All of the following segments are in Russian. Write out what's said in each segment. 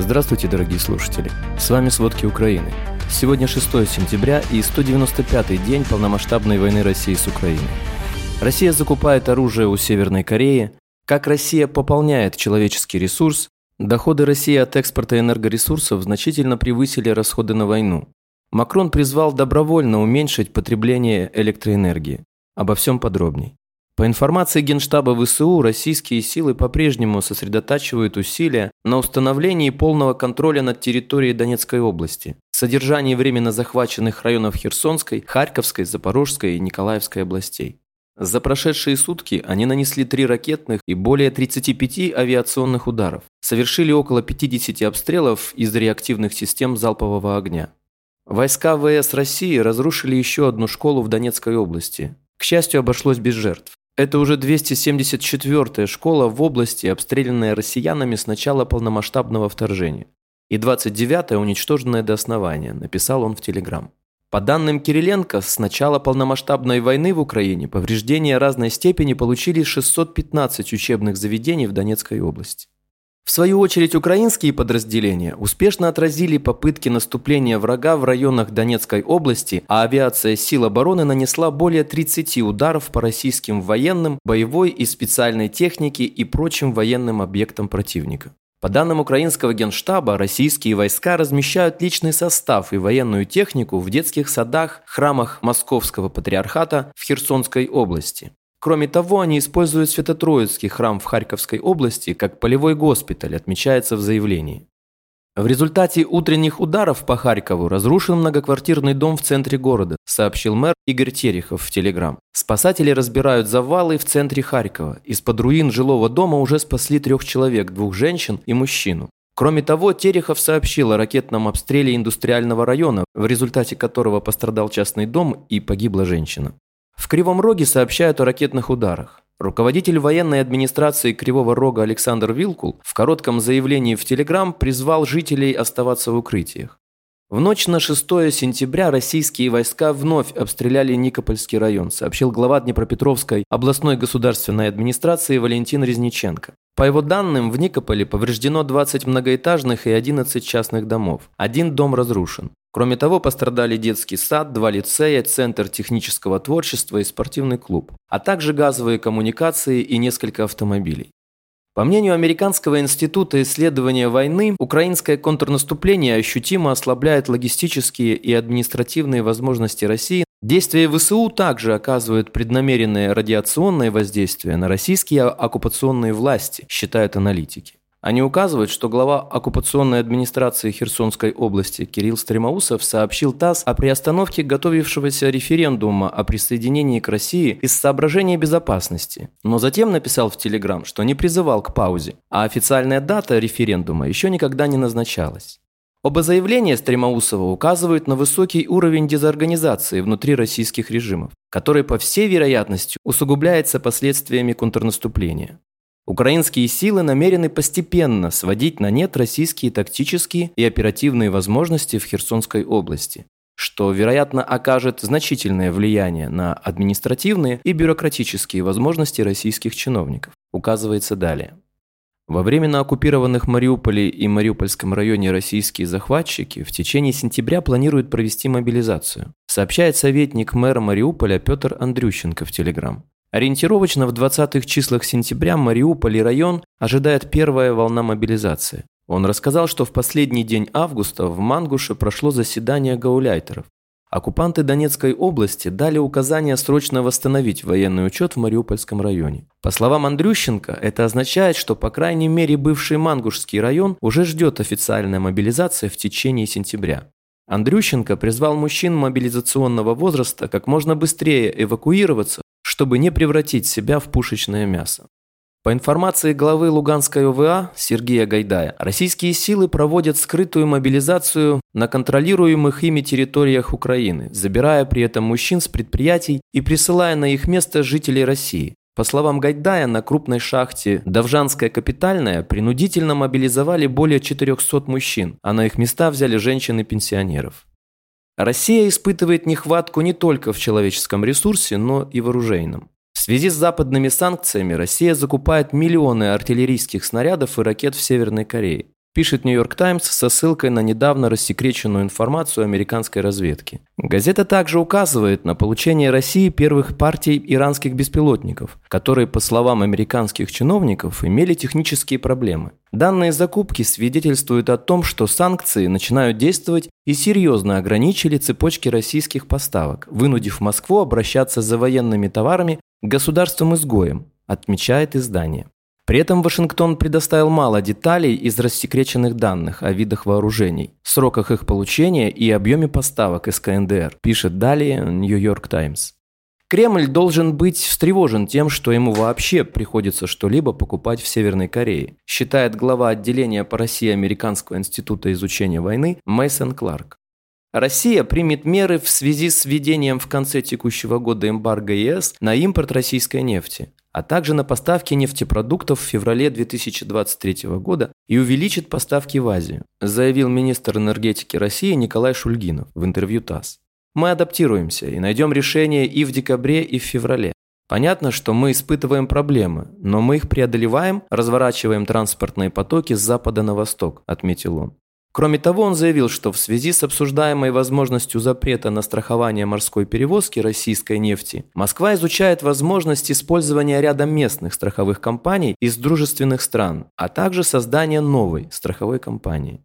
Здравствуйте, дорогие слушатели. С вами «Сводки Украины». Сегодня 6 сентября и 195-й день полномасштабной войны России с Украиной. Россия закупает оружие у Северной Кореи. Как Россия пополняет человеческий ресурс, доходы России от экспорта энергоресурсов значительно превысили расходы на войну. Макрон призвал добровольно уменьшить потребление электроэнергии. Обо всем подробней. По информации Генштаба ВСУ, российские силы по-прежнему сосредотачивают усилия на установлении полного контроля над территорией Донецкой области, содержании временно захваченных районов Херсонской, Харьковской, Запорожской и Николаевской областей. За прошедшие сутки они нанесли три ракетных и более 35 авиационных ударов, совершили около 50 обстрелов из реактивных систем залпового огня. Войска ВС России разрушили еще одну школу в Донецкой области. К счастью, обошлось без жертв. Это уже 274-я школа в области, обстрелянная россиянами с начала полномасштабного вторжения. И 29-я уничтоженная до основания, написал он в Телеграм. По данным Кириленко, с начала полномасштабной войны в Украине повреждения разной степени получили 615 учебных заведений в Донецкой области. В свою очередь, украинские подразделения успешно отразили попытки наступления врага в районах Донецкой области, а авиация сил обороны нанесла более 30 ударов по российским военным, боевой и специальной технике и прочим военным объектам противника. По данным украинского генштаба, российские войска размещают личный состав и военную технику в детских садах, храмах Московского патриархата в Херсонской области. Кроме того, они используют Свято-Троицкий храм в Харьковской области как полевой госпиталь, отмечается в заявлении. В результате утренних ударов по Харькову разрушен многоквартирный дом в центре города, сообщил мэр Игорь Терехов в Телеграм. Спасатели разбирают завалы в центре Харькова. Из-под руин жилого дома уже спасли трех человек, двух женщин и мужчину. Кроме того, Терехов сообщил о ракетном обстреле индустриального района, в результате которого пострадал частный дом и погибла женщина. В Кривом Роге сообщают о ракетных ударах. Руководитель военной администрации Кривого Рога Александр Вилкул в коротком заявлении в Телеграм призвал жителей оставаться в укрытиях. В ночь на 6 сентября российские войска вновь обстреляли Никопольский район, сообщил глава Днепропетровской областной государственной администрации Валентин Резниченко. По его данным, в Никополе повреждено 20 многоэтажных и 11 частных домов. Один дом разрушен. Кроме того, пострадали детский сад, два лицея, центр технического творчества и спортивный клуб, а также газовые коммуникации и несколько автомобилей. По мнению Американского института исследования войны, украинское контрнаступление ощутимо ослабляет логистические и административные возможности России. Действия ВСУ также оказывают преднамеренное радиационное воздействие на российские оккупационные власти, считают аналитики. Они указывают, что глава оккупационной администрации Херсонской области Кирилл Стремоусов сообщил ТАСС о приостановке готовившегося референдума о присоединении к России из соображений безопасности, но затем написал в Телеграм, что не призывал к паузе, а официальная дата референдума еще никогда не назначалась. Оба заявления Стремоусова указывают на высокий уровень дезорганизации внутри российских режимов, который, по всей вероятности, усугубляется последствиями контрнаступления. Украинские силы намерены постепенно сводить на нет российские тактические и оперативные возможности в Херсонской области, что, вероятно, окажет значительное влияние на административные и бюрократические возможности российских чиновников, указывается далее. Во время на оккупированных Мариуполе и Мариупольском районе российские захватчики в течение сентября планируют провести мобилизацию, сообщает советник мэра Мариуполя Петр Андрющенко в Телеграм. Ориентировочно в 20-х числах сентября Мариуполь и район ожидает первая волна мобилизации. Он рассказал, что в последний день августа в Мангуше прошло заседание гауляйтеров. Оккупанты Донецкой области дали указание срочно восстановить военный учет в Мариупольском районе. По словам Андрющенко, это означает, что по крайней мере бывший Мангушский район уже ждет официальная мобилизация в течение сентября. Андрющенко призвал мужчин мобилизационного возраста как можно быстрее эвакуироваться чтобы не превратить себя в пушечное мясо. По информации главы Луганской ОВА Сергея Гайдая, российские силы проводят скрытую мобилизацию на контролируемых ими территориях Украины, забирая при этом мужчин с предприятий и присылая на их место жителей России. По словам Гайдая, на крупной шахте Давжанская капитальная принудительно мобилизовали более 400 мужчин, а на их места взяли женщин и пенсионеров. Россия испытывает нехватку не только в человеческом ресурсе, но и в оружейном. В связи с западными санкциями Россия закупает миллионы артиллерийских снарядов и ракет в Северной Корее. Пишет «Нью-Йорк Таймс» со ссылкой на недавно рассекреченную информацию американской разведки. Газета также указывает на получение России первых партий иранских беспилотников, которые, по словам американских чиновников, имели технические проблемы. Данные закупки свидетельствуют о том, что санкции начинают действовать и серьезно ограничили цепочки российских поставок, вынудив Москву обращаться за военными товарами к государствам-изгоям, отмечает издание. При этом Вашингтон предоставил мало деталей из рассекреченных данных о видах вооружений, сроках их получения и объеме поставок из КНДР, пишет далее Нью-Йорк Таймс. Кремль должен быть встревожен тем, что ему вообще приходится что-либо покупать в Северной Корее, считает глава отделения по России Американского института изучения войны Мейсон Кларк. Россия примет меры в связи с введением в конце текущего года эмбарго ЕС на импорт российской нефти, а также на поставки нефтепродуктов в феврале 2023 года и увеличит поставки в Азию, заявил министр энергетики России Николай Шульгинов в интервью ТАСС. Мы адаптируемся и найдем решение и в декабре, и в феврале. Понятно, что мы испытываем проблемы, но мы их преодолеваем, разворачиваем транспортные потоки с запада на восток, отметил он. Кроме того, он заявил, что в связи с обсуждаемой возможностью запрета на страхование морской перевозки российской нефти, Москва изучает возможность использования ряда местных страховых компаний из дружественных стран, а также создания новой страховой компании.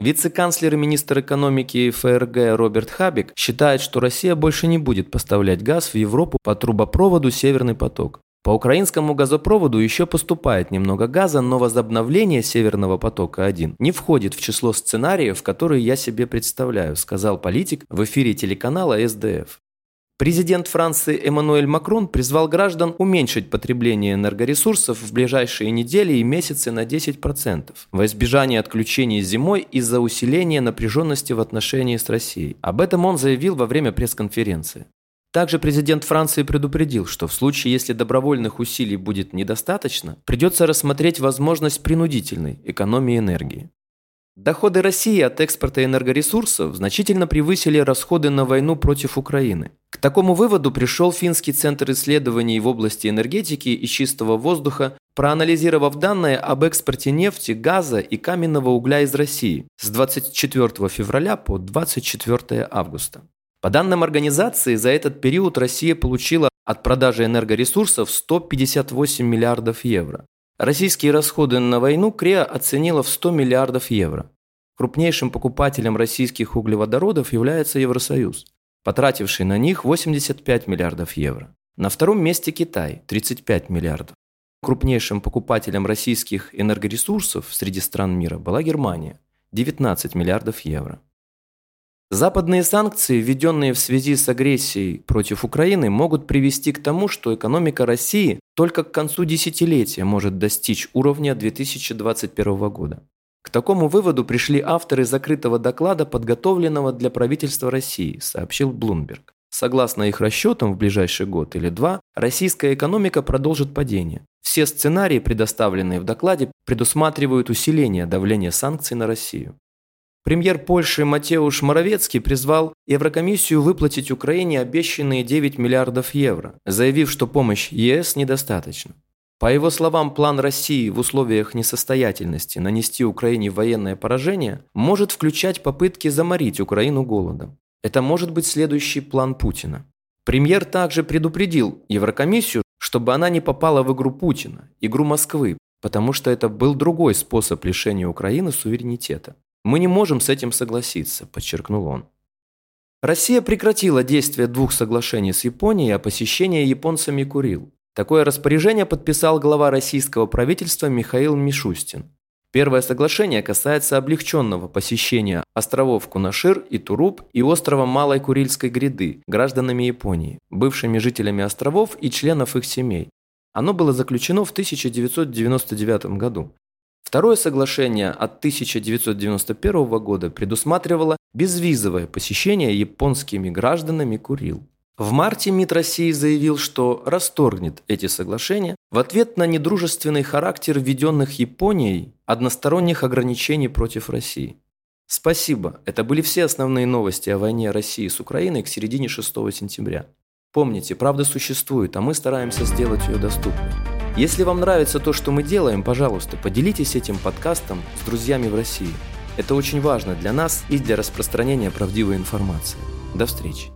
Вице-канцлер и министр экономики ФРГ Роберт Хабик считает, что Россия больше не будет поставлять газ в Европу по трубопроводу «Северный поток». По украинскому газопроводу еще поступает немного газа, но возобновление Северного потока-1 не входит в число сценариев, которые я себе представляю, сказал политик в эфире телеканала СДФ. Президент Франции Эммануэль Макрон призвал граждан уменьшить потребление энергоресурсов в ближайшие недели и месяцы на 10% во избежание отключений зимой из-за усиления напряженности в отношении с Россией. Об этом он заявил во время пресс-конференции. Также президент Франции предупредил, что в случае, если добровольных усилий будет недостаточно, придется рассмотреть возможность принудительной экономии энергии. Доходы России от экспорта энергоресурсов значительно превысили расходы на войну против Украины. К такому выводу пришел Финский центр исследований в области энергетики и чистого воздуха, проанализировав данные об экспорте нефти, газа и каменного угля из России с 24 февраля по 24 августа. По данным организации, за этот период Россия получила от продажи энергоресурсов 158 миллиардов евро. Российские расходы на войну КРЕА оценила в 100 миллиардов евро. Крупнейшим покупателем российских углеводородов является Евросоюз, потративший на них 85 миллиардов евро. На втором месте Китай – 35 миллиардов. Крупнейшим покупателем российских энергоресурсов среди стран мира была Германия – 19 миллиардов евро. Западные санкции, введенные в связи с агрессией против Украины, могут привести к тому, что экономика России только к концу десятилетия может достичь уровня 2021 года. К такому выводу пришли авторы закрытого доклада, подготовленного для правительства России, сообщил Блумберг. Согласно их расчетам, в ближайший год или два российская экономика продолжит падение. Все сценарии, предоставленные в докладе, предусматривают усиление давления санкций на Россию. Премьер Польши Матеуш Моровецкий призвал Еврокомиссию выплатить Украине обещанные 9 миллиардов евро, заявив, что помощь ЕС недостаточна. По его словам, план России в условиях несостоятельности нанести Украине военное поражение может включать попытки заморить Украину голодом. Это может быть следующий план Путина. Премьер также предупредил Еврокомиссию, чтобы она не попала в игру Путина, игру Москвы, потому что это был другой способ лишения Украины суверенитета. Мы не можем с этим согласиться, подчеркнул он. Россия прекратила действие двух соглашений с Японией о посещении японцами Курил. Такое распоряжение подписал глава российского правительства Михаил Мишустин. Первое соглашение касается облегченного посещения островов Кунашир и Туруп и острова Малой Курильской гряды гражданами Японии, бывшими жителями островов и членов их семей. Оно было заключено в 1999 году. Второе соглашение от 1991 года предусматривало безвизовое посещение японскими гражданами Курил. В марте МИД России заявил, что расторгнет эти соглашения в ответ на недружественный характер введенных Японией односторонних ограничений против России. Спасибо. Это были все основные новости о войне России с Украиной к середине 6 сентября. Помните, правда существует, а мы стараемся сделать ее доступной. Если вам нравится то, что мы делаем, пожалуйста, поделитесь этим подкастом с друзьями в России. Это очень важно для нас и для распространения правдивой информации. До встречи.